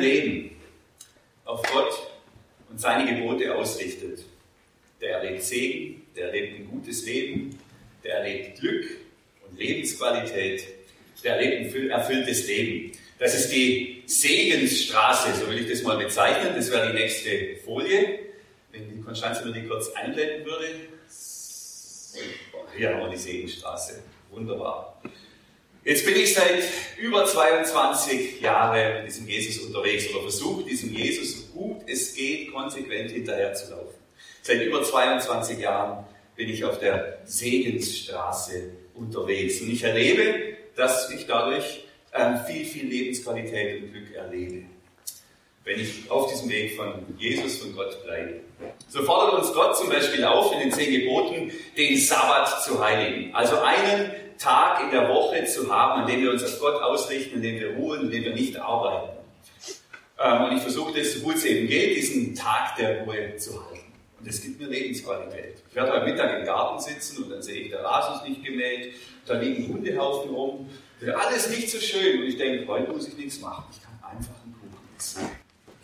Leben auf Gott und seine Gebote ausrichtet, der erlebt Segen, der erlebt ein gutes Leben, der erlebt Glück und Lebensqualität, der erlebt ein erfülltes Leben. Das ist die Segensstraße, so will ich das mal bezeichnen. Das wäre die nächste Folie. Wenn die Konstanze nur die kurz einblenden würde. Hier haben wir die Segenstraße. Wunderbar. Jetzt bin ich seit über 22 Jahren mit diesem Jesus unterwegs oder versuche diesem Jesus so gut es geht konsequent hinterher zu laufen. Seit über 22 Jahren bin ich auf der Segensstraße unterwegs und ich erlebe, dass ich dadurch ähm, viel, viel Lebensqualität und Glück erlebe, wenn ich auf diesem Weg von Jesus, von Gott bleibe. So fordert uns Gott zum Beispiel auf, in den zehn Geboten den Sabbat zu heiligen. Also einen Tag in der Woche zu haben, an dem wir uns auf Gott ausrichten, in dem wir ruhen, in dem wir nicht arbeiten. Ähm, und ich versuche das, so gut es eben geht, diesen Tag der Ruhe zu halten. Und das gibt mir Lebensqualität. Ich werde heute Mittag im Garten sitzen und dann sehe ich, der Rasen ist nicht gemäht, da liegen Hundehaufen rum. Das ist alles nicht so schön. Und ich denke, heute muss ich nichts machen. Ich kann einfach einen Kuchen essen.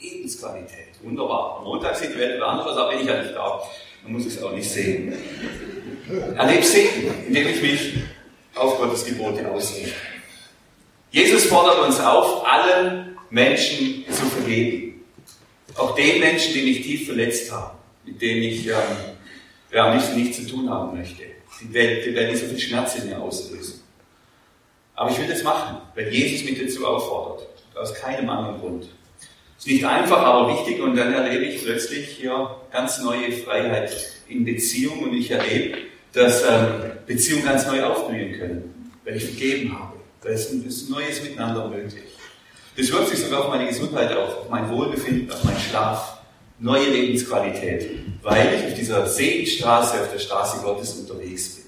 Lebensqualität. Wunderbar. Am Montag sieht die Welt wieder anders aus, aber bin ich ja nicht da. Dann muss ich es auch nicht sehen. Erlebe Segen, indem ich mich auf Gottes Gebote ausrichte. Jesus fordert uns auf, allen Menschen zu vergeben. Auch den Menschen, die mich tief verletzt haben, mit denen ich ähm, ja, nicht, nichts zu tun haben möchte. Die werden, die werden nicht so viel Schmerz in mir auslösen. Aber ich will das machen, weil Jesus mich dazu auffordert. Aus keinem anderen Grund. Ist nicht einfach, aber wichtig und dann erlebe ich plötzlich hier ganz neue Freiheit in Beziehung und ich erlebe, dass ähm, Beziehungen ganz neu aufblühen können, weil ich vergeben habe. Da ist ein, ist Neues Miteinander möglich. Das wirkt sich sogar auf meine Gesundheit auf, auf mein Wohlbefinden, auf meinen Schlaf, neue Lebensqualität, weil ich auf dieser Segenstraße, auf der Straße Gottes unterwegs bin.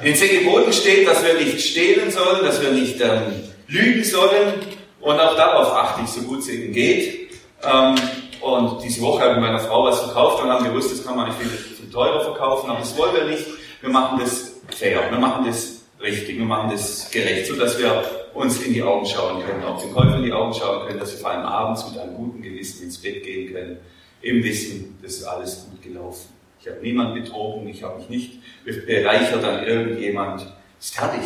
In den zehn Geboten steht, dass wir nicht stehlen sollen, dass wir nicht ähm, lügen sollen und auch darauf achte ich, so gut es eben geht. Ähm, und diese Woche habe ich meiner Frau was verkauft und haben gewusst, das kann man nicht viel teurer verkaufen, aber das wollen wir nicht. Wir machen das fair, wir machen das richtig, wir machen das gerecht, sodass wir uns in die Augen schauen können, auch den Käufer in die Augen schauen können, dass wir vor allem abends mit einem guten Gewissen ins Bett gehen können, im Wissen, das ist alles gut gelaufen. Ich habe niemand betrogen, ich habe mich nicht bereichert an irgendjemand. Ist fertig.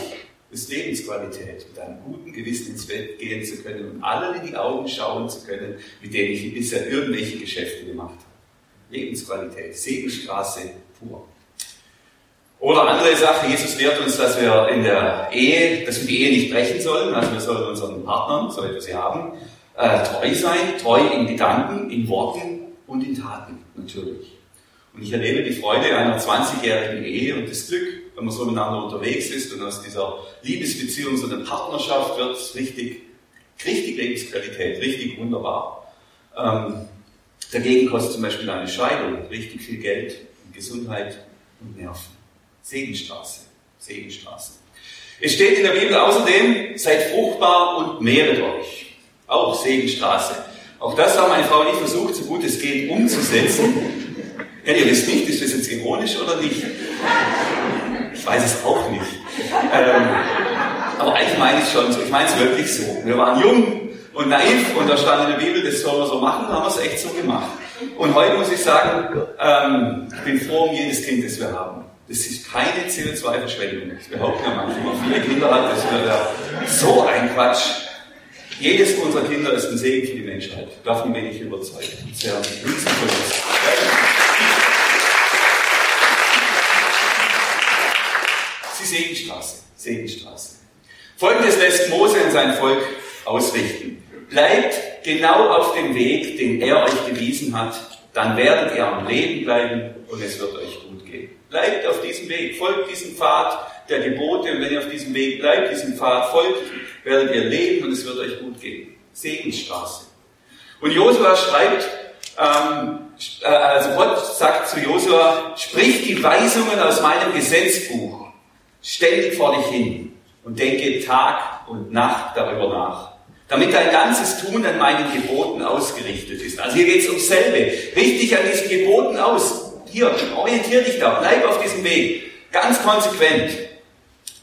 Ist Lebensqualität, mit einem guten Gewissen ins Bett gehen zu können und allen in die Augen schauen zu können, mit denen ich bisher irgendwelche Geschäfte gemacht habe. Lebensqualität, Segenstraße pur. Oder andere Sache, Jesus lehrt uns, dass wir in der Ehe, dass wir die Ehe nicht brechen sollen, also wir sollen unseren Partnern, soweit wir sie haben, äh, treu sein, treu in Gedanken, in Worten und in Taten, natürlich. Und ich erlebe die Freude einer 20-jährigen Ehe und das Glück, wenn man so miteinander unterwegs ist und aus dieser Liebesbeziehung so eine Partnerschaft wird, richtig, richtig Lebensqualität, richtig wunderbar. Ähm, dagegen kostet zum Beispiel eine Scheidung richtig viel Geld und Gesundheit und Nerven. Segenstraße. Segenstraße. Es steht in der Bibel außerdem, seid fruchtbar und mehret euch. Auch Segenstraße. Auch das haben meine Frau und ich versucht, so gut es geht, umzusetzen. Ja, ihr wisst nicht, ist das jetzt ironisch oder nicht? Ich weiß es auch nicht. Ähm, aber eigentlich meine ich es schon so. Ich meine es wirklich so. Wir waren jung und naiv und da stand in der Bibel, das sollen wir so machen, haben wir es echt so gemacht. Und heute muss ich sagen, ähm, ich bin froh um jedes Kind, das wir haben. Das ist keine CO2-Verschwendung. Das behaupten ja manche, wenn man viele Kinder hat, das wird ja so ein Quatsch. Jedes unserer Kinder ist ein Segen für die Menschheit. Davon bin ich überzeugt. Sehr riesenvoll. Die Segenstraße. Segenstraße. Folgendes lässt Mose in sein Volk ausrichten. Bleibt genau auf dem Weg, den er euch gewiesen hat, dann werdet ihr am Leben bleiben und es wird euch gut gehen. Bleibt auf diesem Weg, folgt diesem Pfad der Gebote und wenn ihr auf diesem Weg bleibt, diesem Pfad folgt, werdet ihr leben und es wird euch gut gehen. Segensstraße. Und Josua schreibt, ähm, äh, also Gott sagt zu Josua, sprich die Weisungen aus meinem Gesetzbuch ständig vor dich hin und denke Tag und Nacht darüber nach, damit dein ganzes Tun an meinen Geboten ausgerichtet ist. Also hier geht es ums selbe. Richte dich an diesen Geboten aus. Hier, orientier dich da, bleib auf diesem Weg. Ganz konsequent.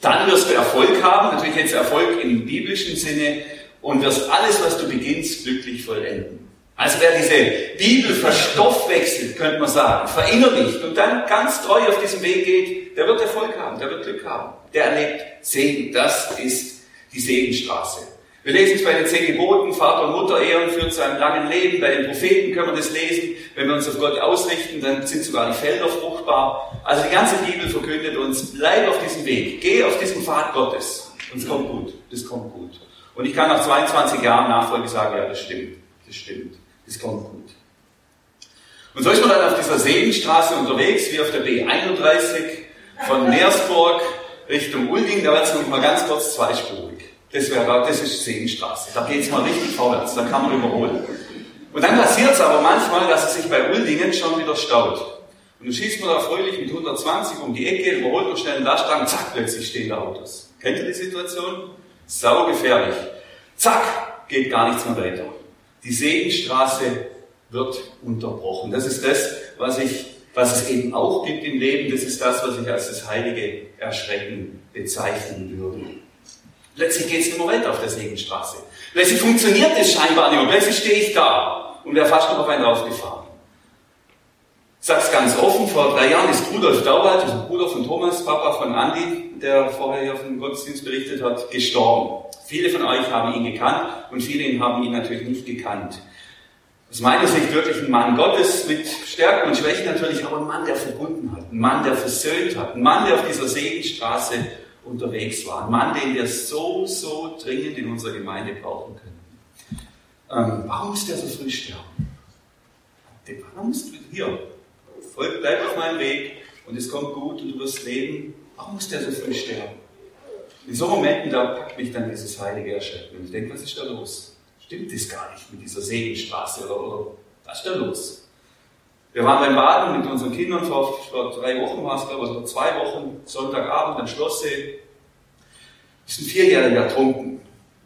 Dann wirst du Erfolg haben, natürlich jetzt Erfolg im biblischen Sinne, und wirst alles, was du beginnst, glücklich vollenden. Also wer diese Bibel verstoffwechselt, könnte man sagen, verinnerlicht und dann ganz treu auf diesem Weg geht, der wird Erfolg haben, der wird Glück haben. Der erlebt Segen. Das ist die Segenstraße. Wir lesen es bei den zehn Geboten, Vater und Mutter Ehren führt zu einem langen Leben. Bei den Propheten können wir das lesen. Wenn wir uns auf Gott ausrichten, dann sind sogar die Felder fruchtbar. Also die ganze Bibel verkündet uns, bleib auf diesem Weg, geh auf diesem Pfad Gottes. Und es kommt gut, das kommt gut. Und ich kann nach 22 Jahren Nachfolge sagen, ja, das stimmt, das stimmt. Das kommt gut. Und so ist man dann auf dieser Seenstraße unterwegs, wie auf der B31 von Meersburg Richtung Ulding. Da wird es mal ganz kurz zweispurig. Das, wäre, das ist Seenstraße. Da geht es mal richtig vorwärts, da kann man überholen. Und dann passiert es aber manchmal, dass es sich bei Uldingen schon wieder staut. Und dann schießt man da fröhlich mit 120 um die Ecke, überholt man schnell einen Lastwagen, zack, plötzlich stehen da Autos. Kennt ihr die Situation? Sau gefährlich. Zack, geht gar nichts mehr weiter. Die Segenstraße wird unterbrochen. Das ist das, was, ich, was es eben auch gibt im Leben. Das ist das, was ich als das heilige Erschrecken bezeichnen würde. Plötzlich geht es mehr weiter auf der Segenstraße. Plötzlich funktioniert es scheinbar nicht mehr. Plötzlich stehe ich da und wäre fast noch auf einen draufgefahren. Ich sage es ganz offen, vor drei Jahren ist Rudolf Dauert, also Bruder von Thomas, Papa von Andi, der vorher hier dem Gottesdienst berichtet hat, gestorben. Viele von euch haben ihn gekannt und viele haben ihn natürlich nicht gekannt. Aus meiner Sicht wirklich ein Mann Gottes mit Stärken und Schwächen natürlich, aber ein Mann, der verbunden hat, ein Mann, der versöhnt hat, ein Mann, der auf dieser Segenstraße unterwegs war, ein Mann, den wir so, so dringend in unserer Gemeinde brauchen können. Ähm, warum muss der so früh sterben? Warum musst du hier? Folg, bleib auf meinem Weg und es kommt gut und du wirst leben. Warum muss der so früh sterben? In so Momenten, da packt mich dann dieses heilige Erschrecken. Und ich denke, was ist da los? Stimmt das gar nicht mit dieser Segenstraße oder, oder was ist da los? Wir waren beim Baden mit unseren Kindern vor, vor drei Wochen, war es glaube ich, oder zwei Wochen, Sonntagabend am Schlosssee. Ist ein Vierjähriger ertrunken.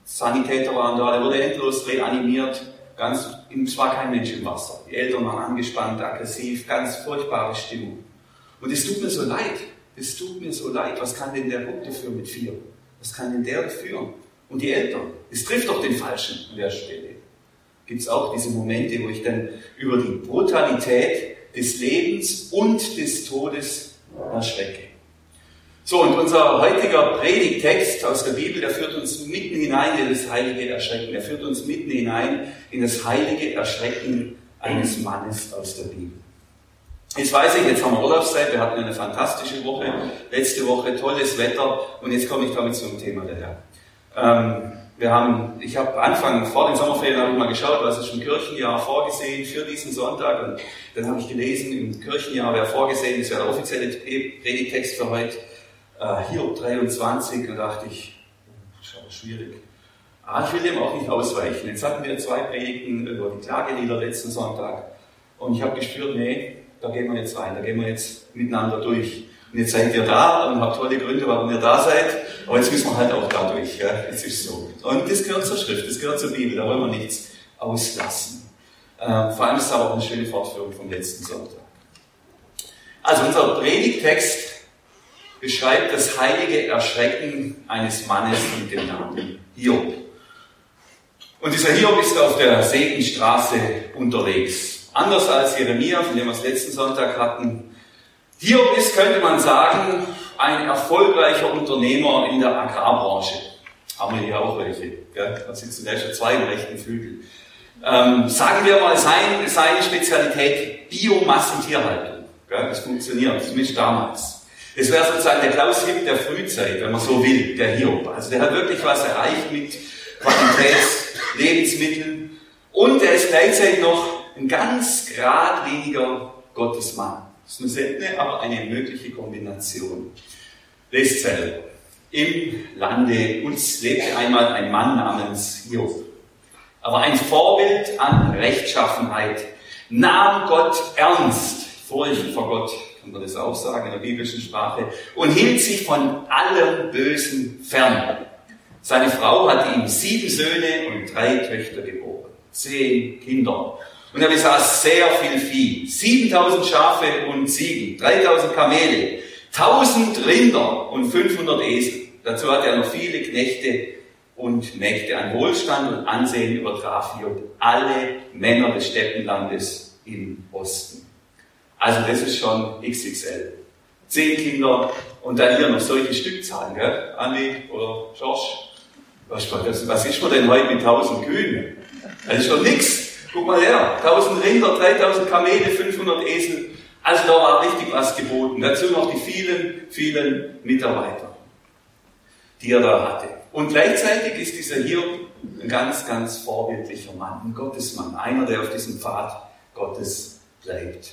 Sanitäter waren da, der wurde endlos reanimiert. Ganz, es war kein Mensch im Wasser. Die Eltern waren angespannt, aggressiv, ganz furchtbare Stimmung. Und es tut mir so leid, es tut mir so leid, was kann denn der Bub dafür mit vier? Was kann denn der dafür? Und die Eltern, es trifft doch den Falschen an der Stelle. Gibt es auch diese Momente, wo ich dann über die Brutalität des Lebens und des Todes erschrecke. So, und unser heutiger Predigtext aus der Bibel, der führt uns mitten hinein in das heilige Erschrecken. Er führt uns mitten hinein in das heilige Erschrecken eines Mannes aus der Bibel. Jetzt weiß ich, jetzt haben wir Urlaubszeit, wir hatten eine fantastische Woche, letzte Woche tolles Wetter und jetzt komme ich damit zum Thema daher. Ähm, wir haben, ich habe Anfang vor den Sommerferien habe ich mal geschaut, was ist im Kirchenjahr vorgesehen für diesen Sonntag und dann habe ich gelesen, im Kirchenjahr wäre vorgesehen, das wäre der offizielle Predigtext für heute, äh, Hiob 23 und dachte ich, schau, schwierig. Aber ah, ich will dem auch nicht ausweichen. Jetzt hatten wir zwei Predigten über die Klagelieder letzten Sonntag und ich habe gespürt, nee, da gehen wir jetzt rein, da gehen wir jetzt miteinander durch. Und jetzt seid ihr da und habt tolle Gründe, warum ihr da seid, aber jetzt müssen wir halt auch da durch. Ja? Es ist so. Und das gehört zur Schrift, das gehört zur Bibel, da wollen wir nichts auslassen. Ähm, vor allem ist es aber auch eine schöne Fortführung vom letzten Sonntag. Also unser Predigtext beschreibt das heilige Erschrecken eines Mannes mit dem Namen Hiob. Und dieser Hiob ist auf der Segenstraße unterwegs. Anders als Jeremia, von dem wir es letzten Sonntag hatten. Hiob ist, könnte man sagen, ein erfolgreicher Unternehmer in der Agrarbranche. Haben wir hier auch welche. Gell? Da sitzen gleich schon zwei im rechten Flügel. Ähm, sagen wir mal, sein, seine Spezialität Biomassentierhaltung. Gell? Das funktioniert, zumindest damals. Das wäre sozusagen der Klaus Hipp der Frühzeit, wenn man so will, der Hiob. Also der hat wirklich was erreicht mit Qualitätslebensmitteln und er ist gleichzeitig noch ein ganz geradliniger Gottesmann. Das ist eine seltene, aber eine mögliche Kombination. Lest selber. Im Lande uns lebte einmal ein Mann namens Hiob. Aber ein Vorbild an Rechtschaffenheit, nahm Gott ernst, Furcht vor Gott, kann man das auch sagen in der biblischen Sprache, und hielt sich von allem Bösen fern. Seine Frau hatte ihm sieben Söhne und drei Töchter geboren, zehn Kinder. Und er besaß sehr viel Vieh. 7000 Schafe und Ziegen, 3000 Kamele, 1000 Rinder und 500 Esel. Dazu hatte er noch viele Knechte und Mägde. An Wohlstand und Ansehen übertraf Hiob alle Männer des Steppenlandes im Osten. Also das ist schon XXL. Zehn Kinder und dann hier noch solche Stückzahlen, gell? Andi oder Josh. Was, was ist man denn heute mit 1000 Kühen? Das ist doch nix. Guck mal her. 1000 Rinder, 3000 Kamele, 500 Esel. Also da war richtig was geboten. Dazu noch die vielen, vielen Mitarbeiter, die er da hatte. Und gleichzeitig ist dieser Hiob ein ganz, ganz vorbildlicher Mann, ein Gottesmann, einer, der auf diesem Pfad Gottes bleibt.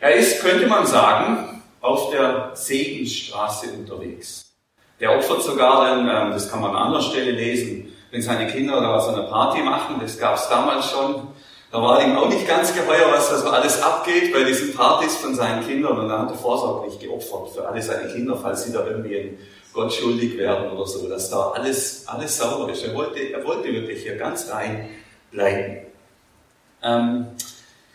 Er ist, könnte man sagen, auf der Segensstraße unterwegs. Der opfert sogar dann, ähm, das kann man an anderer Stelle lesen, wenn seine Kinder da so eine Party machen, das gab es damals schon, da war ihm auch nicht ganz geheuer, was da so alles abgeht bei diesen Partys von seinen Kindern und da hat er vorsorglich geopfert für alle seine Kinder, falls sie da irgendwie Gott schuldig werden oder so, dass da alles, alles sauber ist. Er wollte, er wollte wirklich hier ganz rein bleiben. Ähm,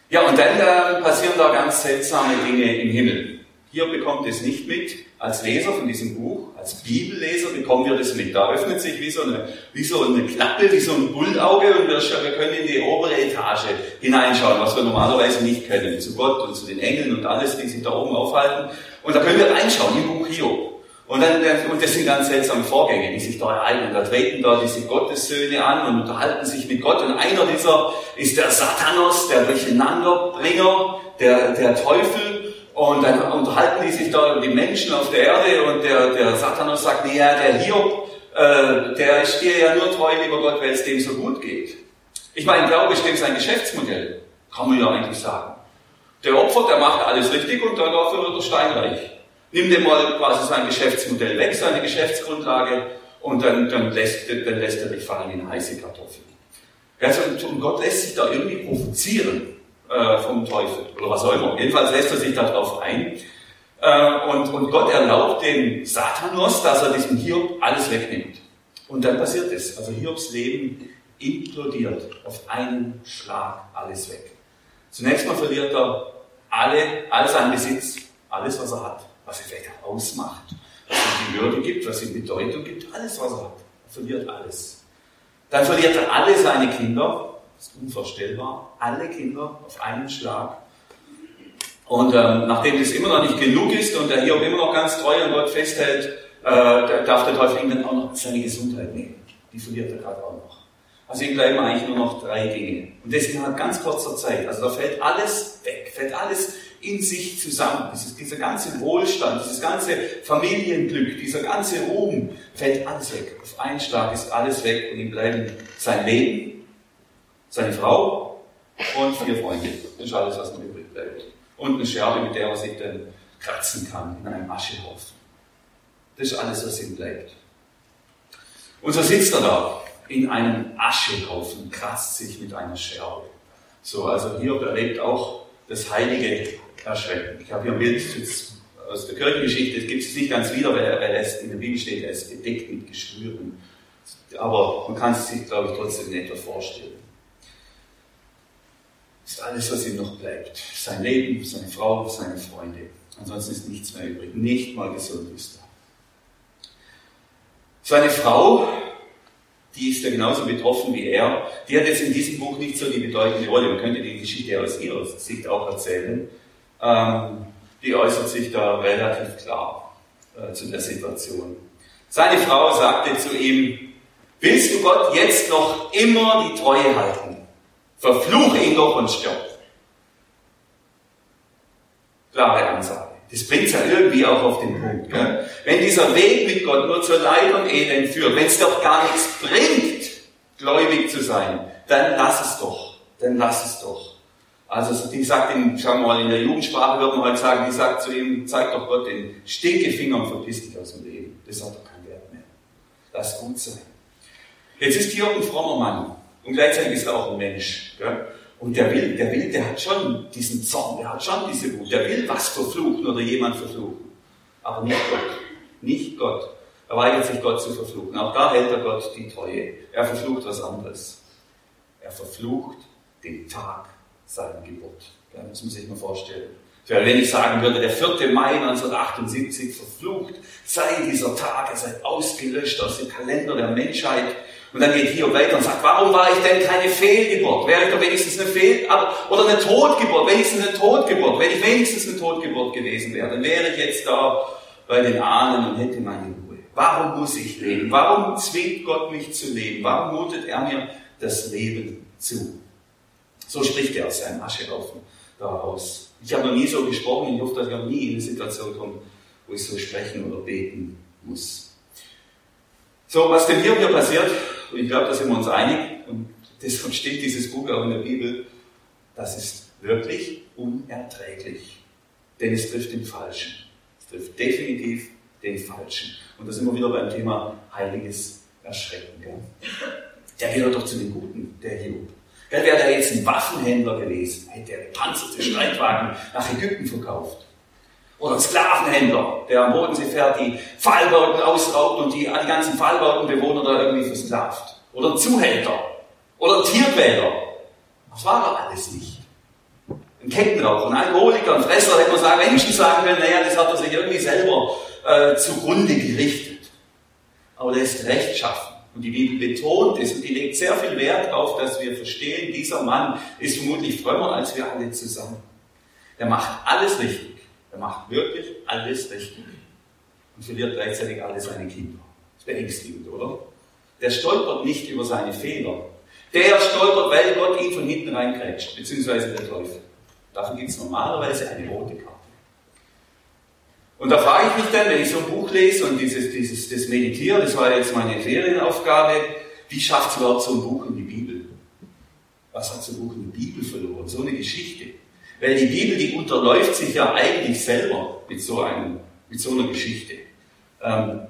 ja, und dann äh, passieren da ganz seltsame Dinge im Himmel. Hier bekommt es nicht mit. Als Leser von diesem Buch, als Bibelleser bekommen wir das mit. Da öffnet sich wie so eine, wie so eine Klappe, wie so ein Bullauge und wir, wir können in die obere Etage hineinschauen, was wir normalerweise nicht können. Zu Gott und zu den Engeln und alles, die sich da oben aufhalten. Und da können wir reinschauen im Buch Hiob. Und, dann, und das sind ganz seltsame Vorgänge, die sich da ereignen. Da treten da diese Gottessöhne an und unterhalten sich mit Gott. Und einer dieser ist der Satanos, der Durcheinanderbringer, der, der Teufel. Und dann unterhalten die sich da die Menschen auf der Erde. Und der, der Satanos sagt, nee, ja, der Hiob, äh, der ist dir ja nur treu, lieber Gott, weil es dem so gut geht. Ich meine, Glaube ist dem sein Geschäftsmodell. Kann man ja eigentlich sagen. Der Opfer, der macht alles richtig und dafür wird er steinreich. Nimm dir mal quasi sein Geschäftsmodell weg, seine Geschäftsgrundlage, und dann, dann, lässt, dann lässt er dich fallen eine heiße Kartoffel. Also, und Gott lässt sich da irgendwie provozieren äh, vom Teufel oder was auch immer. Jedenfalls lässt er sich darauf ein. Äh, und, und Gott erlaubt dem Satanos, dass er diesem Hiob alles wegnimmt. Und dann passiert es. Also Hiobs Leben implodiert auf einen Schlag alles weg. Zunächst mal verliert er alle, all seinen Besitz, alles was er hat was ihn vielleicht ausmacht, was ihm die Würde gibt, was ihm Bedeutung gibt, alles, was er hat. Er verliert alles. Dann verliert er alle seine Kinder, das ist unvorstellbar, alle Kinder auf einen Schlag. Und ähm, nachdem das immer noch nicht genug ist und der Hiob immer noch ganz treu an Gott festhält, äh, darf der Teufel ihm dann auch noch seine Gesundheit nehmen. Die verliert er gerade auch noch. Also ihm bleiben eigentlich nur noch drei Dinge. Und das innerhalb ganz kurzer Zeit. Also da fällt alles weg, fällt alles in sich zusammen. Dieses, dieser ganze Wohlstand, dieses ganze Familienglück, dieser ganze Ruhm, fällt alles weg. Auf einen Schlag ist alles weg und ihm bleiben sein Leben, seine Frau und vier Freunde. Das ist alles, was noch übrig bleibt. Und eine Scherbe, mit der er sich dann kratzen kann in einem Aschehaufen. Das ist alles, was ihm bleibt. Und so sitzt er da in einem Aschehaufen, kratzt sich mit einer Scherbe. So, also hier erlebt auch das heilige erschreckend. Ich habe hier ein Bild aus der Kirchengeschichte, es gibt es nicht ganz wieder, weil, weil es in der Bibel steht, er ist bedeckt mit Geschwüren. Aber man kann es sich, glaube ich, trotzdem etwa vorstellen. Ist alles, was ihm noch bleibt. Sein Leben, seine Frau, seine Freunde. Ansonsten ist nichts mehr übrig. Nicht mal gesund ist er. Seine Frau, die ist ja genauso betroffen wie er, die hat jetzt in diesem Buch nicht so die bedeutende Rolle. Man könnte die Geschichte aus ihrer Sicht auch erzählen ähm, die äußert sich da relativ klar äh, zu der Situation. Seine Frau sagte zu ihm, willst du Gott jetzt noch immer die Treue halten? Verfluche ihn doch und stirb. Klare Ansage. Das bringt ja irgendwie auch auf den Punkt. Gell? Wenn dieser Weg mit Gott nur zur Leid und Elend führt, wenn es doch gar nichts bringt, gläubig zu sein, dann lass es doch. Dann lass es doch. Also die sagt ihm, schau mal, in der Jugendsprache würde man halt sagen, die sagt zu ihm, zeig doch Gott den Stinkefinger und verpiss dich aus dem Leben. Das hat doch keinen Wert mehr. Lass gut sein. Jetzt ist Hiob ein frommer Mann und gleichzeitig ist er auch ein Mensch. Gell? Und der will, der will, der hat schon diesen Zorn, der hat schon diese Wut, der will was verfluchen oder jemand verfluchen. Aber nicht Gott. Nicht Gott. Er weigert sich Gott zu verfluchen. Auch da hält er Gott die Treue. Er verflucht was anderes. Er verflucht den Tag seiner Geburt. Ja, muss man sich mal vorstellen. Wenn ich sagen würde, der 4. Mai 1978 verflucht sei dieser Tag, er sei ausgelöscht aus dem Kalender der Menschheit Und dann geht Hiob weiter und sagt, warum war ich denn keine Fehlgeburt? Wäre ich doch wenigstens eine Fehl, oder eine Totgeburt, wenigstens eine Totgeburt. Wenn ich wenigstens eine Totgeburt gewesen wäre, dann wäre ich jetzt da bei den Ahnen und hätte meine Ruhe. Warum muss ich leben? Warum zwingt Gott mich zu leben? Warum mutet er mir das Leben zu? So spricht er aus seinem Aschehaufen daraus. Ich habe noch nie so gesprochen, ich hoffe, dass ich auch nie in eine Situation komme, wo ich so sprechen oder beten muss. So, was denn hier, hier passiert, und ich glaube, da sind wir uns einig, und deshalb steht dieses Buch auch in der Bibel, das ist wirklich unerträglich. Denn es trifft den Falschen. Es trifft definitiv den Falschen. Und da sind wir wieder beim Thema heiliges Erschrecken. Gell? Der gehört doch zu den Guten, der Hiob. Wäre er jetzt ein Waffenhändler gewesen, hätte er gepanzerte Streitwagen nach Ägypten verkauft. Oder ein Sklavenhändler, der am Bodensee fährt, die Pfahlbauten ausraubt und die, die ganzen Pfahlbautenbewohner da irgendwie versklavt. Oder ein Zuhälter. Oder ein Tierquäler. Das war er alles nicht. Ein Kettenraucher, ein Alkoholiker, ein Fresser, hätte man sagen, Menschen sagen können, naja, das hat er sich irgendwie selber äh, zugrunde gerichtet. Aber der ist rechtschaffen. Und die Bibel betont es und die legt sehr viel Wert darauf, dass wir verstehen, dieser Mann ist vermutlich frömmer als wir alle zusammen. Er macht alles richtig. Er macht wirklich alles richtig. Und verliert gleichzeitig alle seine Kinder. Das ist beängstigend, oder? Der stolpert nicht über seine Fehler. Der stolpert, weil Gott ihn von hinten reingrätscht, beziehungsweise der Teufel. Dafür gibt es normalerweise eine rote Karte. Und da frage ich mich dann, wenn ich so ein Buch lese und dieses, dieses, das Meditieren, das war jetzt meine Ferienaufgabe, wie schafft es überhaupt so ein Buch in die Bibel? Was hat so ein Buch in die Bibel verloren? So eine Geschichte. Weil die Bibel, die unterläuft sich ja eigentlich selber mit so, einem, mit so einer Geschichte. Ähm,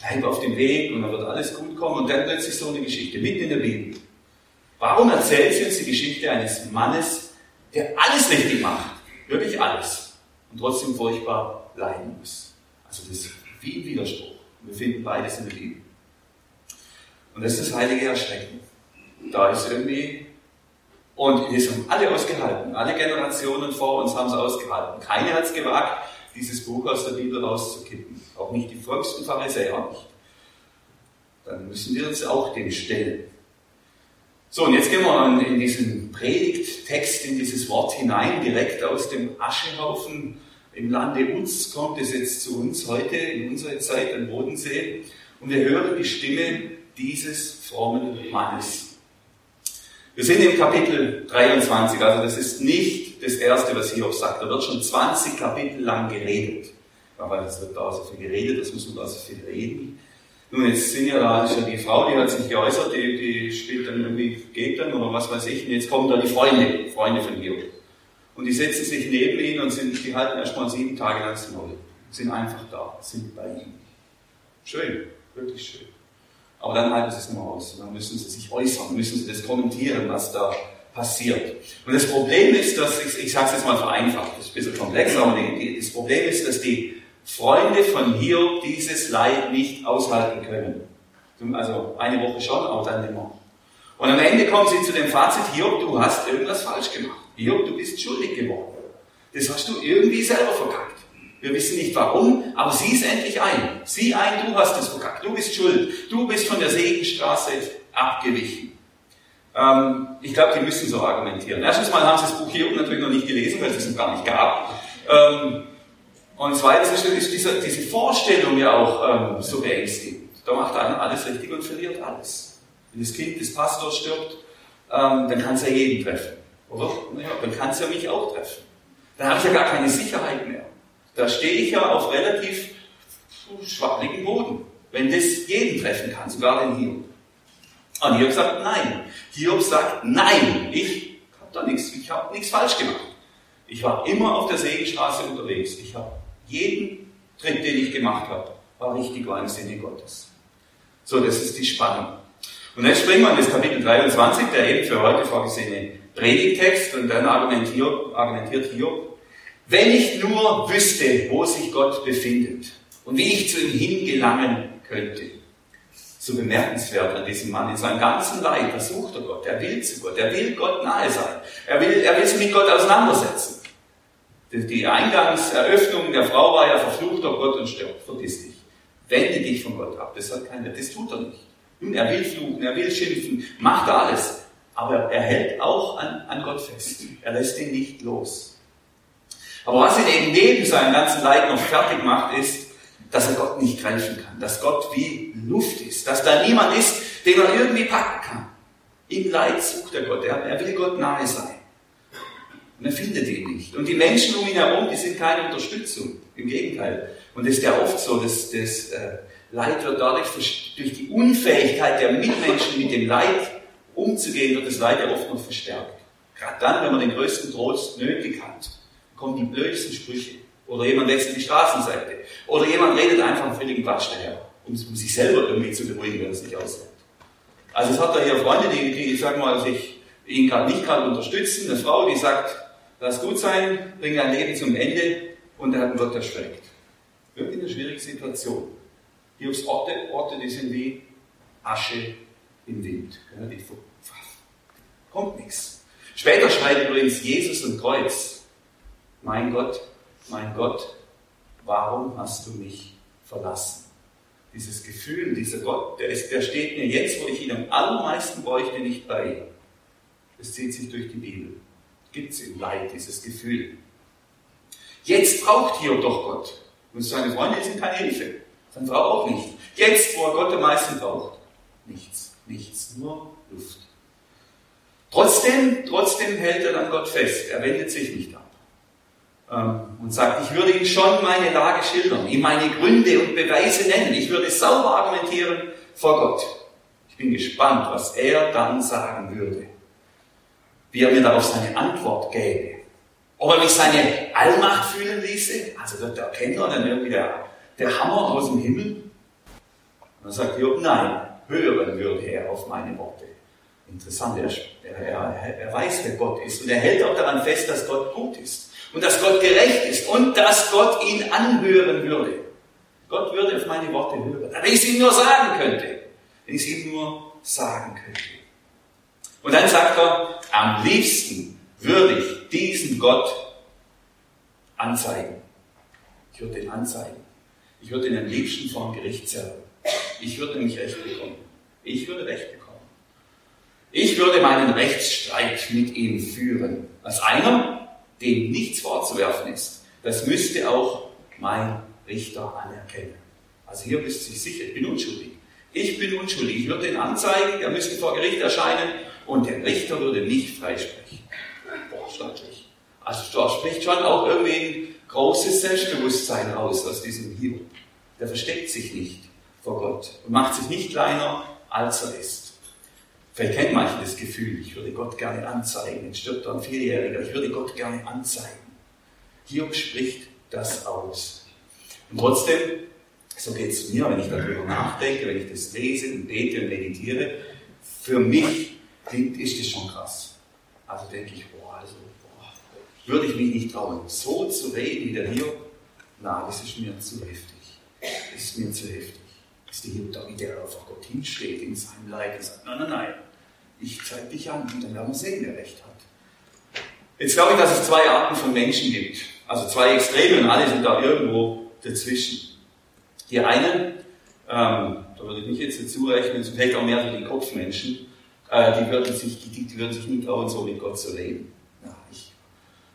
bleib auf dem Weg und dann wird alles gut kommen und dann plötzlich so eine Geschichte, mitten in der Bibel. Warum erzählt sie uns die Geschichte eines Mannes, der alles richtig macht? Wirklich alles und trotzdem furchtbar leiden muss. Also das ist wie ein Widerspruch. Wir finden beides in der Bibel. Und das ist das heilige Erschrecken. Da ist irgendwie, und das haben alle ausgehalten. Alle Generationen vor uns haben es ausgehalten. Keine hat es gewagt, dieses Buch aus der Bibel rauszukippen. Auch nicht die frömmsten Pharisäer. Dann müssen wir uns auch dem stellen. So, und jetzt gehen wir in diesen Predigttext, in dieses Wort hinein, direkt aus dem Aschehaufen im Lande Uz kommt es jetzt zu uns heute, in unserer Zeit am Bodensee, und wir hören die Stimme dieses frommen Mannes. Wir sind im Kapitel 23, also das ist nicht das Erste, was Hiob sagt. Da wird schon 20 Kapitel lang geredet. Aber es wird da so viel geredet, das muss man da so viel reden. Nun, jetzt sind ja da ist die Frau, die hat sich geäußert, die, die spielt dann irgendwie, geht dann oder was weiß ich, und jetzt kommen da die Freunde, Freunde von Hiob. Und die setzen sich neben ihn und sind, die halten erstmal sieben Tage lang das Maul. Sind einfach da, sind bei ihm. Schön, wirklich schön. Aber dann halten sie es nur aus. Dann müssen sie sich äußern, müssen sie das kommentieren, was da passiert. Und das Problem ist, dass, ich, ich sage es jetzt mal vereinfacht, das ist ein bisschen komplex, aber die, das Problem ist, dass die Freunde von Hiob dieses Leid nicht aushalten können. Also eine Woche schon, aber dann mehr. Und am Ende kommen sie zu dem Fazit, Hiob, du hast irgendwas falsch gemacht. Hiob, du bist schuldig geworden. Das hast du irgendwie selber verkackt. Wir wissen nicht warum, aber sieh es endlich ein. Sieh ein, du hast es verkackt. Du bist schuld. Du bist von der Segenstraße abgewichen. Ähm, ich glaube, die müssen so argumentieren. Erstens mal haben sie das Buch Hiob natürlich noch nicht gelesen, weil es es gar nicht gab. Ähm, und zweitens ist diese, diese Vorstellung ja auch ähm, so beängstigend. Da macht einer alles richtig und verliert alles. Wenn das Kind des Pastors stirbt, ähm, dann kann es ja jeden treffen. Oder? Naja, dann kann es ja mich auch treffen. Dann habe ich ja gar keine Sicherheit mehr. Da stehe ich ja auf relativ schwabbeligen Boden. Wenn das jeden treffen kann, sogar den Hiob. Und Hiob sagt nein. Hiob sagt nein, ich habe da nichts, ich habe nichts falsch gemacht. Ich war immer auf der Segenstraße unterwegs. Ich habe jeden Tritt, den ich gemacht habe, war richtig, war im Sinne Gottes. So, das ist die Spannung. Und jetzt springen wir in das Kapitel 23, der eben für heute vorgesehene Predigtext, und dann argumentiert, argumentiert Hiob, wenn ich nur wüsste, wo sich Gott befindet und wie ich zu ihm hingelangen könnte. So bemerkenswert an diesem Mann. In seinem ganzen Leid versucht er Gott. Er will zu Gott. Er will Gott nahe sein. Er will, er will sich mit Gott auseinandersetzen. Die Eingangseröffnung der Frau war ja verflucht, oh Gott und stirbt. Vergiss dich. Wende dich von Gott ab. Das hat keiner. Das tut er nicht. Und er will fluchen, er will schimpfen, macht alles. Aber er hält auch an, an Gott fest. Er lässt ihn nicht los. Aber was ihn eben neben seinem ganzen Leid noch fertig macht, ist, dass er Gott nicht greifen kann. Dass Gott wie Luft ist. Dass da niemand ist, den er irgendwie packen kann. Im Leid sucht er Gott. Er, will Gott nahe sein. Und er findet ihn nicht. Und die Menschen um ihn herum, die sind keine Unterstützung. Im Gegenteil. Und das ist ja oft so, dass das äh, Leid wird dadurch, durch die Unfähigkeit der Mitmenschen mit dem Leid umzugehen, wird das Leid ja oft noch verstärkt. Gerade dann, wenn man den größten Trost nötig hat, kommen die blödsten Sprüche. Oder jemand wechselt die Straßenseite. Oder jemand redet einfach einen völligen Quatsch daher, um, sich selber irgendwie zu beruhigen, wenn es nicht aushält. Also es hat da hier Freunde, die, die ich sag mal, sich ihn gerade nicht gerade unterstützen. Eine Frau, die sagt, lass gut sein, bring dein Leben zum Ende und er hat einen Gott erschreckt. Wirklich eine schwierige Situation. Hier Hiobs Orte, Orte, die sind wie Asche im Wind. Kommt nichts. Später schreibt übrigens Jesus und Kreuz, mein Gott, mein Gott, warum hast du mich verlassen? Dieses Gefühl, dieser Gott, der, ist, der steht mir jetzt, wo ich ihn am allermeisten bräuchte, nicht bei. Es zieht sich durch die Bibel. Gibt es im Leid dieses Gefühl. Jetzt braucht Hiob doch Gott. Und seine Freunde sind keine Hilfe. Seine Frau auch nicht. Jetzt, wo er Gott am meisten braucht. Nichts, nichts, nur Luft. Trotzdem, trotzdem hält er dann Gott fest. Er wendet sich nicht und sagt, ich würde ihm schon meine Lage schildern, ihm meine Gründe und Beweise nennen. Ich würde sauber argumentieren vor Gott. Ich bin gespannt, was er dann sagen würde. Wie er mir darauf seine Antwort gäbe. Ob er mich seine Allmacht fühlen ließe. Also da erkennt er dann irgendwie der, der Hammer aus dem Himmel. Und dann sagt Job, nein, hören würde er auf meine Worte. Interessant, er, er, er weiß, wer Gott ist. Und er hält auch daran fest, dass Gott gut ist und dass Gott gerecht ist und dass Gott ihn anhören würde. Gott würde auf meine Worte hören. Wenn ich es ihm nur sagen könnte. Wenn ich es ihm nur sagen könnte. Und dann sagt er, am liebsten würde ich diesen Gott anzeigen. Ich würde ihn anzeigen. Ich würde ihn am liebsten vor dem Gericht zerren. Ich würde nämlich Recht bekommen. Ich würde Recht bekommen. Ich würde meinen Rechtsstreit mit ihm führen. Als einer, dem nichts vorzuwerfen ist. Das müsste auch mein Richter anerkennen. Also hier du sich sicher, ich bin unschuldig. Ich bin unschuldig. Ich würde ihn anzeigen, er müsste vor Gericht erscheinen und der Richter würde nicht freisprechen. Boah, schrecklich. Also da spricht schon auch irgendwie ein großes Selbstbewusstsein raus aus diesem Hiob. Der versteckt sich nicht vor Gott und macht sich nicht kleiner, als er ist. Vielleicht kennt manche das Gefühl, ich würde Gott gerne anzeigen. Jetzt stirbt ein Vierjähriger, ich würde Gott gerne anzeigen. Hiob spricht das aus. Und trotzdem, so geht es mir, wenn ich darüber nachdenke, wenn ich das lese und bete und meditiere, für mich klingt, ist das schon krass. Also denke ich, boah, also, boah, würde ich mich nicht trauen, so zu reden wie der Hiob? Na, das ist mir zu heftig. Das ist mir zu heftig. Ist der Hiob da, wie der einfach Gott hinsteht in seinem Leid und sagt, nein, nein, nein, ich zeige dich an und dann werden wir sehen, wer recht hat. Jetzt glaube ich, dass es zwei Arten von Menschen gibt. Also zwei Extreme und alle sind da irgendwo dazwischen. Die einen, ähm, da würde ich nicht jetzt dazu rechnen, es vielleicht auch mehr so die Kopfmenschen, äh, die, würden sich, die, die würden sich nicht trauen, so mit Gott zu leben. Ja, ich,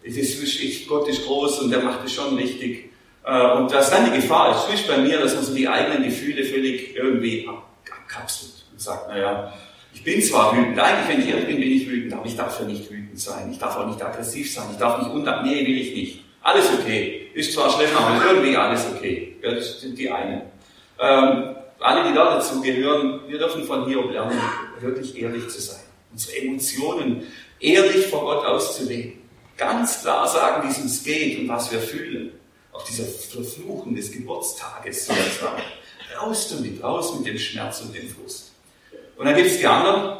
es ist, ich, Gott ist groß und der macht es schon richtig. Äh, und das ist dann die Gefahr. Es ist bei mir, dass man so die eigenen Gefühle völlig irgendwie abkapselt und sagt, naja, ich bin zwar wütend, eigentlich wenn ich ehrlich bin, bin ich wütend, aber ich darf ja nicht wütend sein. Ich darf auch nicht aggressiv sein. Ich darf nicht unter, nee, will ich nicht. Alles okay. Ist zwar schlimm, aber irgendwie alles okay. Das sind die einen. Ähm, alle, die da dazu gehören, wir dürfen von Hiob lernen, wirklich ehrlich zu sein. Unsere Emotionen ehrlich vor Gott auszulegen. Ganz klar sagen, wie es uns geht und was wir fühlen. Auch dieser Verfluchen des Geburtstages sozusagen. Raus damit, raus mit dem Schmerz und dem Frust. Und dann gibt es die anderen,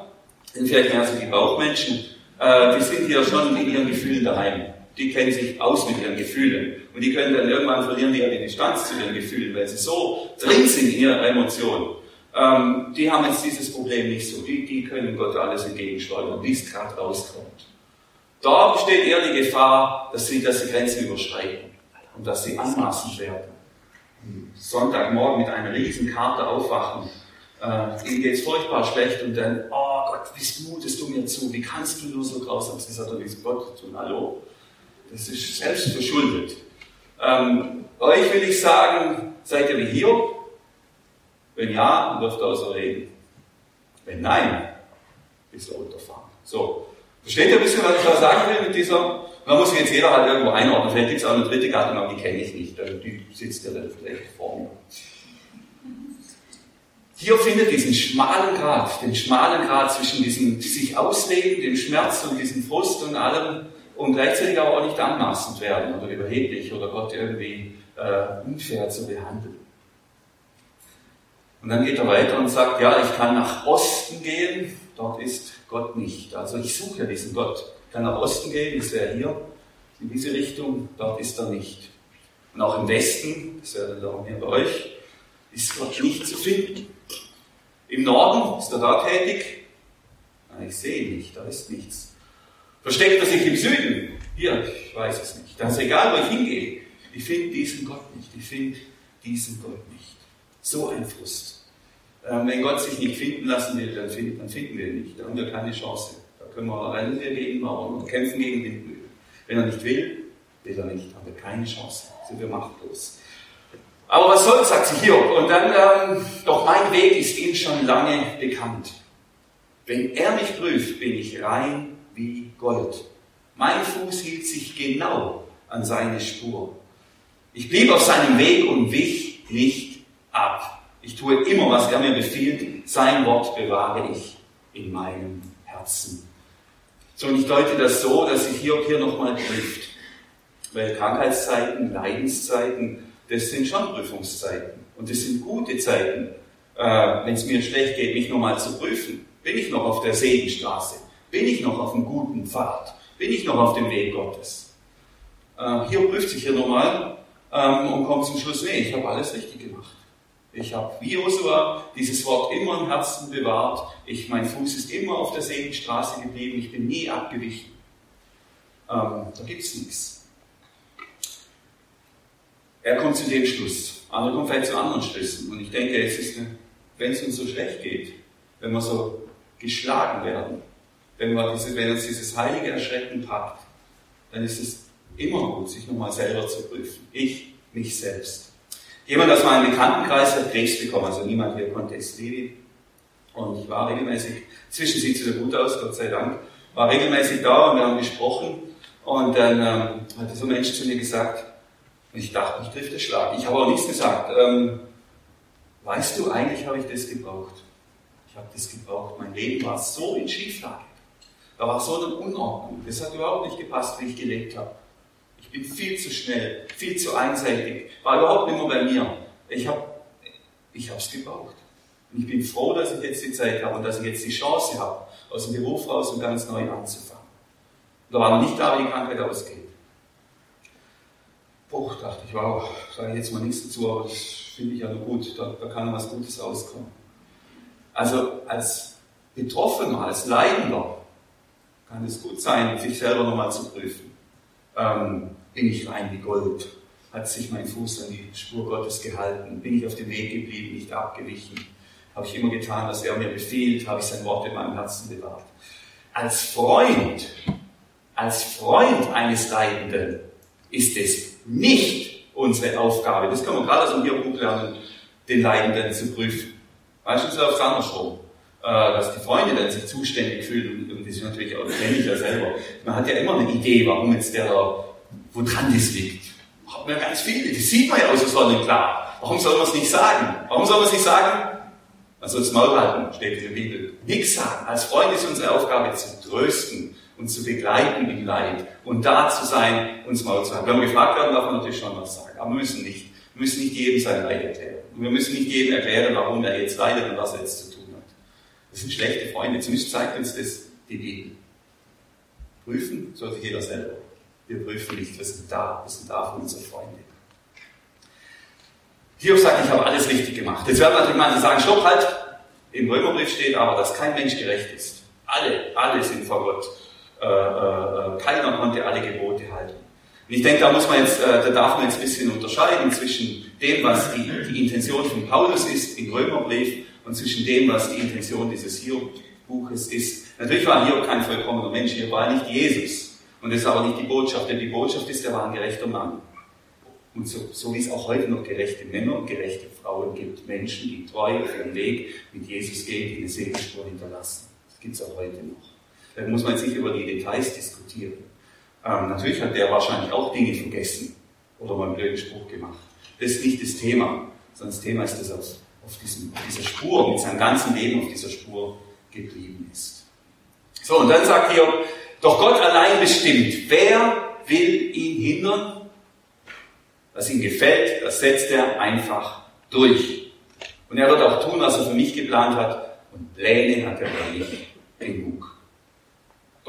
sind vielleicht mehr so die Bauchmenschen, äh, die sind hier schon in ihren Gefühlen daheim. Die kennen sich aus mit ihren Gefühlen. Und die können dann irgendwann verlieren die ja die Distanz zu ihren Gefühlen, weil sie so drin sind in ihrer Emotion. Ähm, die haben jetzt dieses Problem nicht so. Die, die können Gott alles entgegensteuern, wie es gerade rauskommt. Da besteht eher die Gefahr, dass sie, dass sie Grenzen überschreiten und dass sie anmaßend werden. Sonntagmorgen mit einer riesen Karte aufwachen Äh, ihm geht es furchtbar schlecht und dann, oh Gott, wie mutest du mir zu? Wie kannst du nur so grausam sein? Sagt er, wie Gott tun? Hallo? Das ist selbst verschuldet. Ähm, euch will ich sagen, seid ihr wie hier? Wenn ja, dann dürft ihr außer reden. Wenn nein, ist er runterfahren. So. Versteht ihr ein bisschen, was ich da sagen will mit dieser? Da muss jetzt jeder halt irgendwo einordnen. Vielleicht gibt es auch eine dritte Gattung, aber die kenne ich nicht. Also die sitzt ja dann vielleicht vor mir. Hier findet diesen schmalen Grad, den schmalen Grad zwischen diesem sich ausleben, dem Schmerz und diesem Frust und allem und gleichzeitig aber auch nicht anmaßend werden oder überheblich oder Gott irgendwie äh, unfair zu behandeln. Und dann geht er weiter und sagt, ja, ich kann nach Osten gehen, dort ist Gott nicht. Also ich suche ja diesen Gott. Ich kann nach Osten gehen, das wäre hier, in diese Richtung, dort ist er nicht. Und auch im Westen, das wäre dann hier bei euch, ist Gott nicht zu finden. Im Norden ist er da tätig. Nein, ich sehe nicht, da ist nichts. Versteckt er sich im Süden? Hier, ich weiß es nicht. Dann ist egal, wo ich hingehe. Ich finde diesen Gott nicht. Ich finde diesen Gott nicht. So ein Frust. Ähm, wenn Gott sich nicht finden lassen will, dann finden, dann finden wir ihn nicht. Da haben wir keine Chance. Da können wir rennen wir gegen Mauern und kämpfen gegen Windmühlen. Wenn er nicht will, will er nicht. Haben wir keine Chance. Sind wir machtlos. Aber was soll, sagt sie hier. Und dann, ähm, doch mein Weg ist ihm schon lange bekannt. Wenn er mich prüft, bin ich rein wie Gold. Mein Fuß hielt sich genau an seine Spur. Ich blieb auf seinem Weg und wich nicht ab. Ich tue immer, was er mir befiehlt. Sein Wort bewahre ich in meinem Herzen. So, und ich deute das so, dass sich hier, hier nochmal trifft. Weil Krankheitszeiten, Leidenszeiten, das sind schon Prüfungszeiten. Und das sind gute Zeiten, äh, wenn es mir schlecht geht, mich nochmal zu prüfen. Bin ich noch auf der Segenstraße? Bin ich noch auf einem guten Pfad? Bin ich noch auf dem Weg Gottes? Äh, hier prüft sich hier nochmal ähm, und kommt zum Schluss, nee, ich habe alles richtig gemacht. Ich habe wie Josua dieses Wort immer im Herzen bewahrt. Ich, mein Fuß ist immer auf der Segenstraße geblieben. Ich bin nie abgewichen. Ähm, da gibt es nichts. Er kommt zu dem Schluss. Andere kommen vielleicht zu anderen Schlüssen. Und ich denke, es ist, wenn es uns so schlecht geht, wenn wir so geschlagen werden, wenn, wir diese, wenn uns dieses heilige Erschrecken packt, dann ist es immer gut, sich nochmal selber zu prüfen. Ich, mich selbst. Jemand aus meinem Bekanntenkreis hat Krebs bekommen, also niemand hier konnte es leben. Und ich war regelmäßig, zwischen sieht es wieder gut aus, Gott sei Dank, war regelmäßig da und wir haben gesprochen. Und dann ähm, hat ein Mensch zu mir gesagt, und ich dachte, mich trifft der Schlag. Ich habe auch nichts gesagt. Ähm, weißt du, eigentlich habe ich das gebraucht. Ich habe das gebraucht. Mein Leben war so in Schieflage. Da war so eine Unordnung. Das hat überhaupt nicht gepasst, wie ich gelebt habe. Ich bin viel zu schnell, viel zu einseitig. War überhaupt nicht mehr bei mir. Ich habe ich es gebraucht. Und ich bin froh, dass ich jetzt die Zeit habe und dass ich jetzt die Chance habe, aus dem Beruf raus und ganz neu anzufangen. Und da war noch nicht klar, wie die Krankheit ausgeht. Boah, dachte ich, wow, sage ich jetzt mal nichts dazu, aber das finde ich ja nur gut, da, da kann was Gutes rauskommen. Also als Betroffener, als Leidender kann es gut sein, sich selber nochmal zu prüfen. Ähm, bin ich rein wie Gold? Hat sich mein Fuß an die Spur Gottes gehalten? Bin ich auf dem Weg geblieben, nicht abgewichen? Habe ich immer getan, was er mir befiehlt? Habe ich sein Wort in meinem Herzen bewahrt? Als Freund, als Freund eines Leidenden ist es nicht unsere Aufgabe. Das kann man gerade aus dem Hörbuch lernen, den Leidenden zu prüfen. Meistens aufs andersrum. Äh, dass die Freunde dann sich zuständig fühlen und das ist natürlich auch, das kenne ich ja selber. Man hat ja immer eine Idee, warum jetzt der, wo dran das liegt. Hat man ganz viele, das sieht man ja aus der Sonne klar. Warum soll man es nicht sagen? Warum soll man es nicht sagen? Man soll es Maul halten, steht in der Bibel. Nichts sagen. Als Freund ist unsere Aufgabe zu trösten, uns zu begleiten im Leid und da zu sein, uns mal zu haben. Wenn wir gefragt werden, darf man natürlich schon was sagen, aber wir müssen nicht. Wir müssen nicht jedem sein Leid erklären. Und wir müssen nicht jedem erklären, warum er jetzt leidet und was er jetzt zu tun hat. Das sind schlechte Freunde. Zumindest zeigt uns das die Bibel. Prüfen sollte jeder selber. Wir prüfen nicht, wir sind da, wir sind da für unsere Freunde. Hiob sagt, ich habe alles richtig gemacht. Jetzt werden natürlich manche sagen, stopp, halt. Im Römerbrief steht aber, dass kein Mensch gerecht ist. Alle, alle sind vor Gott keiner konnte alle Gebote halten. Und ich denke, da muss man jetzt, äh, da darf man jetzt ein bisschen unterscheiden zwischen dem, was die, die Intention von Paulus ist im Römerbrief und zwischen dem, was die Intention dieses Hiob-Buches ist. Natürlich war Hiob kein vollkommener Mensch, Hiob war nicht Jesus. Und das ist aber nicht die Botschaft, denn die Botschaft ist, er war ein gerechter Mann. Und so, so wie es auch heute noch gerechte Männer und gerechte Frauen gibt, Menschen, die treu auf ihren Weg mit Jesus gehen, die eine Segenspur hinterlassen. Das gibt es auch heute noch. Da muss man jetzt nicht über die Details diskutieren. Ähm, natürlich hat der wahrscheinlich auch Dinge vergessen oder mal einen blöden Spruch gemacht. Das ist nicht das Thema, sondern das Thema ist, dass er auf, diesem, auf dieser Spur, mit seinem ganzen Leben auf dieser Spur geblieben ist. So, und dann sagt Hiob, doch Gott allein bestimmt, wer will ihn hindern? Was ihm gefällt, das setzt er einfach durch. Und er wird auch tun, was er für mich geplant hat. Und Pläne hat er für mich genug.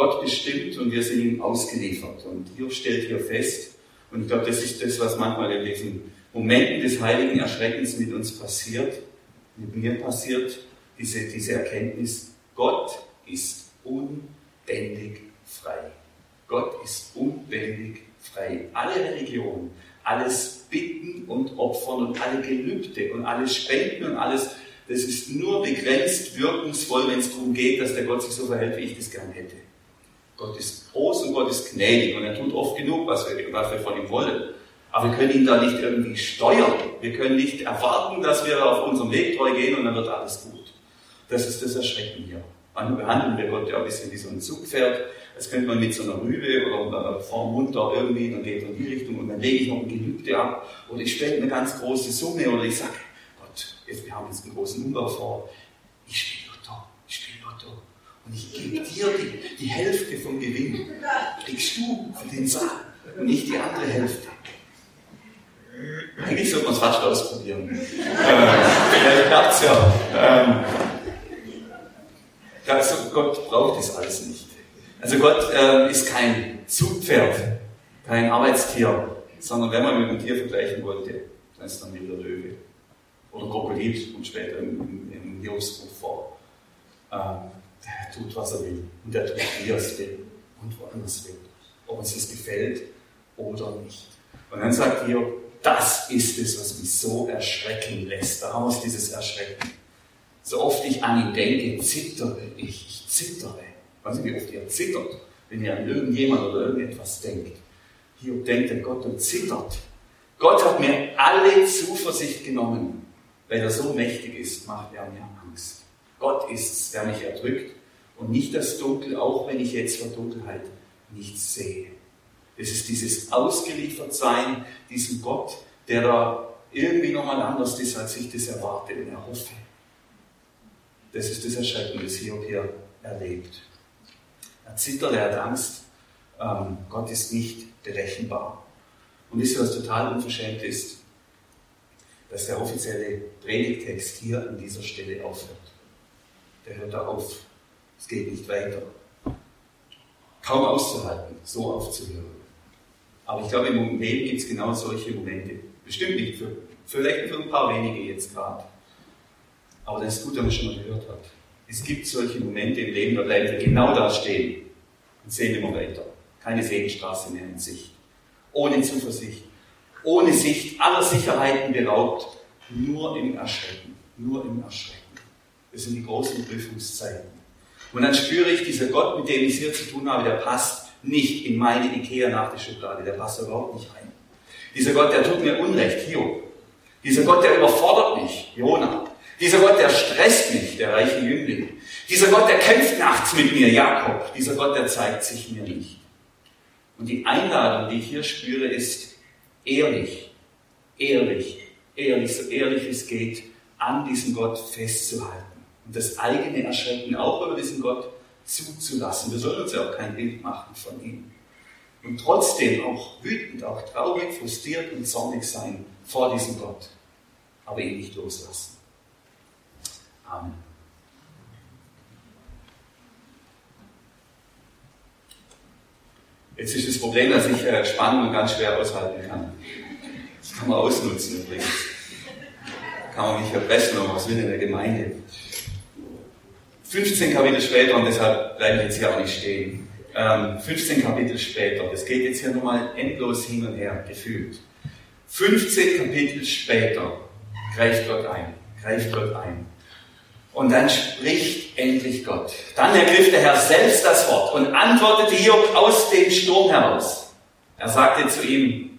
Gott bestimmt und wir sind ihm ausgeliefert. Und hier stellt hier fest, und ich glaube, das ist das, was manchmal in diesen Momenten des heiligen Erschreckens mit uns passiert, mit mir passiert, diese, diese Erkenntnis, Gott ist unbändig frei. Gott ist unbändig frei. Alle Religionen, alles Bitten und Opfern und alle Gelübde und alles Spenden und alles, das ist nur begrenzt wirkungsvoll, wenn es darum geht, dass der Gott sich so verhält, wie ich das gern hätte. Gott ist groß und Gott ist gnädig und er tut oft genug, was wir, was wir von ihm wollen. Aber wir können ihn da nicht irgendwie steuern. Wir können nicht erwarten, dass wir auf unserem Weg treu gehen und dann wird alles gut. Das ist das Erschrecken hier. Manchmal behandeln wir Gott ja ein bisschen wie so ein Zugpferd. Das könnte man mit so einer Rübe oder vorm Mund da irgendwie, dann geht er in die Richtung und dann lege ich noch ein Gelübde ab oder ich spende eine ganz große Summe oder ich sage, Gott, jetzt, wir haben jetzt einen großen Umbau vor. Ich und ich gebe dir die, die Hälfte vom Gewinn. Kriegst du für den Saal und nicht die andere Hälfte. Eigentlich sollte man es fast ausprobieren. äh, vielleicht klappt es ja. Ähm, also Gott braucht das alles nicht. Also Gott äh, ist kein Zugpferd, kein Arbeitstier, sondern wenn man mit einem Tier vergleichen wollte, dann ist dann wieder Löwe. Oder Krokodil und später im, im, im Jobsbuch vor. Ähm, der tut, was er will. Und der tut, wie er es will und woanders will. Ob uns das gefällt oder nicht. Und dann sagt ihr, das ist es, was mich so erschrecken lässt. Daraus dieses Erschrecken. So oft ich an ihn denke, zittere ich. Ich zittere. Weiß nicht, wie oft ihr zittert, wenn ihr an irgendjemand oder irgendetwas denkt. Hier denkt der Gott und zittert. Gott hat mir alle Zuversicht genommen. Weil er so mächtig ist, macht er mir Angst. Gott ist es, der mich erdrückt und nicht das Dunkel, auch wenn ich jetzt vor Dunkelheit nichts sehe. Es ist dieses Ausgeliefertsein diesem Gott, der da irgendwie nochmal anders ist, als ich das erwarte und erhoffe. Das ist das Erschrecken, das Hiob hier erlebt. Er zittert, er hat Angst. Ähm, Gott ist nicht berechenbar. Und wisst ihr, was total unverschämt ist? Dass der offizielle Predigtext hier an dieser Stelle aufhört. Der hört da auf. Es geht nicht weiter. Kaum auszuhalten, so aufzuhören. Aber ich glaube, im Leben gibt es genau solche Momente. Bestimmt nicht für, vielleicht für ein paar wenige jetzt gerade. Aber das ist gut, wenn man schon mal gehört hat. Es gibt solche Momente im Leben, da bleiben wir genau da stehen und sehen immer weiter. Keine Segenstraße mehr in Sicht. Ohne Zuversicht. Ohne Sicht aller Sicherheiten beraubt. Nur im Erschrecken. Nur im Erschrecken. Das sind die großen Prüfungszeiten. Und dann spüre ich, dieser Gott, mit dem ich es hier zu tun habe, der passt nicht in meine Ikea-Nachtischschublade. Der passt überhaupt nicht rein. Dieser Gott, der tut mir Unrecht, Hiob. Dieser Gott, der überfordert mich, Jona. Dieser Gott, der stresst mich, der reiche Jüngling. Dieser Gott, der kämpft nachts mit mir, Jakob. Dieser Gott, der zeigt sich mir nicht. Und die Einladung, die ich hier spüre, ist ehrlich, ehrlich, ehrlich, so ehrlich es geht, an diesem Gott festzuhalten das eigene Erschrecken auch über diesen Gott zuzulassen. Wir sollen uns ja auch kein Bild machen von ihm. Und trotzdem auch wütend, auch traurig, frustriert und zornig sein vor diesem Gott, aber ihn nicht loslassen. Amen. Jetzt ist das Problem, dass ich äh, Spannungen ganz schwer aushalten kann. Das kann man ausnutzen übrigens. Kann man mich erpressen, aber was will in der Gemeinde? 15 Kapitel später, und deshalb bleibe ich jetzt hier auch nicht stehen, 15 ähm, Kapitel später, das geht jetzt hier nochmal endlos hin und her, gefühlt. 15 Kapitel später greift Gott ein, greift Gott ein. Und dann spricht endlich Gott. Dann ergriff der Herr selbst das Wort und antwortete Hiob aus dem Sturm heraus. Er sagte zu ihm,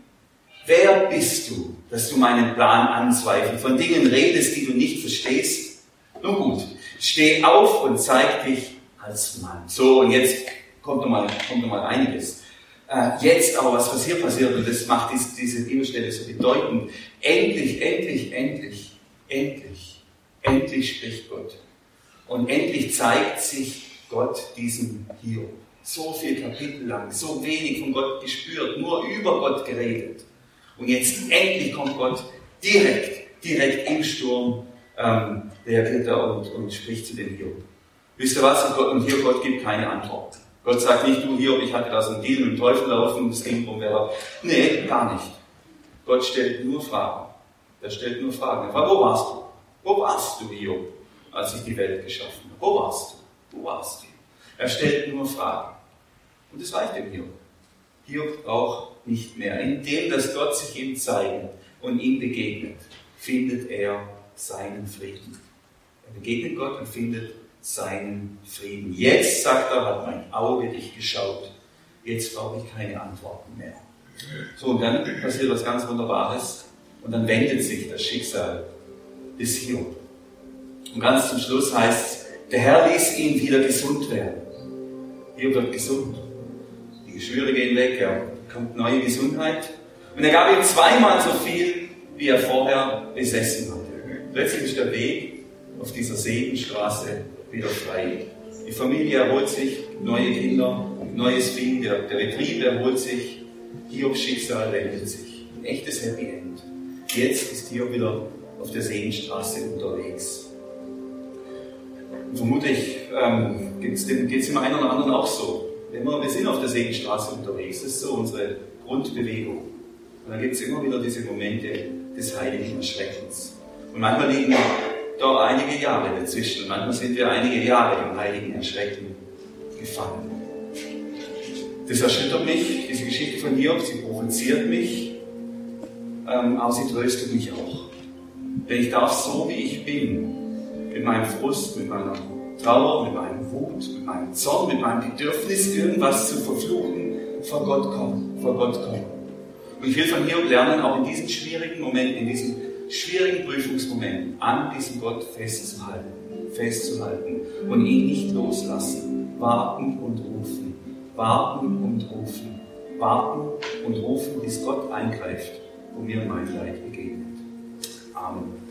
wer bist du, dass du meinen Plan anzweifelst, von Dingen redest, die du nicht verstehst? Nun gut, steh auf und zeig dich als Mann. So, und jetzt kommt nochmal kommt noch mal einiges. Äh, jetzt aber, was, was hier passiert, und das macht diese, diese Bibelstelle so bedeutend. Endlich, endlich, endlich, endlich, endlich spricht Gott. Und endlich zeigt sich Gott diesem Hiob. So viel Kapitel lang, so wenig von Gott gespürt, nur über Gott geredet. Und jetzt endlich kommt Gott direkt, direkt im Sturm, ähm, reagiert er und, und spricht zu dem Hiob. Wisst ihr was? Und hier Gott gibt keine Antwort. Gott sagt nicht, du Hiob, ich hatte da so einen Deal mit dem Teufel laufen, das ging um wer. Nee, gar nicht. Gott stellt nur Fragen. Er stellt nur Fragen. Er fragt, wo warst du? Wo warst du, Hiob, als ich die Welt geschaffen habe? Wo warst du? Wo warst du? Er stellt nur Fragen. Und das reicht dem Hiob. Hiob braucht nicht mehr. Indem, dass Gott sich ihm zeigt und ihm begegnet, findet er seinen Frieden. Er begegnet Gott und findet seinen Frieden. Jetzt, sagt er, hat mein Auge dich geschaut. Jetzt brauche ich keine Antworten mehr. So, und dann passiert was ganz Wunderbares. Und dann wendet sich das Schicksal des Hiob. Und ganz zum Schluss heißt es, der Herr ließ ihn wieder gesund werden. Hiob wird gesund. Die Geschwüre gehen weg, er bekommt neue Gesundheit. Und er gab ihm zweimal so viel, wie er vorher besessen hatte. Plötzlich ist der Weg auf dieser Segenstraße wieder frei. Die Familie erholt sich, neue Kinder, neues Vieh, der, Betrieb erholt sich, Hiobs Schicksal wendet sich. Ein echtes Happy End. Jetzt ist Hiob wieder auf der Seenstraße unterwegs. Und vermutlich ähm, geht es dem einen oder anderen auch so. Wenn wir, wir sind auf der Seenstraße unterwegs, das ist so unsere Grundbewegung. Und dann gibt es immer wieder diese Momente des heiligen Erschreckens. Und manchmal liegen da einige Jahre dazwischen. Und manchmal sind wir einige Jahre im heiligen Erschrecken gefangen. Das erschüttert mich, diese Geschichte von Hiob, sie provoziert mich, ähm, aber sie tröstet mich auch. Denn ich darf so, wie ich bin, mit meinem Frust, mit meiner Trauer, mit meinem Wut, mit meinem Zorn, mit meinem Bedürfnis, irgendwas zu verfluchen, vor Gott kommen, vor Gott kommen. Und ich will von Hiob lernen, auch in diesen schwierigen Momenten, in diesen schwierigen Prüfungsmomenten, an diesem Gott festzuhalten, festzuhalten und ihn nicht loslassen. Warten und rufen, warten und rufen, warten und rufen, bis Gott eingreift, wo mir mein Leid begegnet. Amen.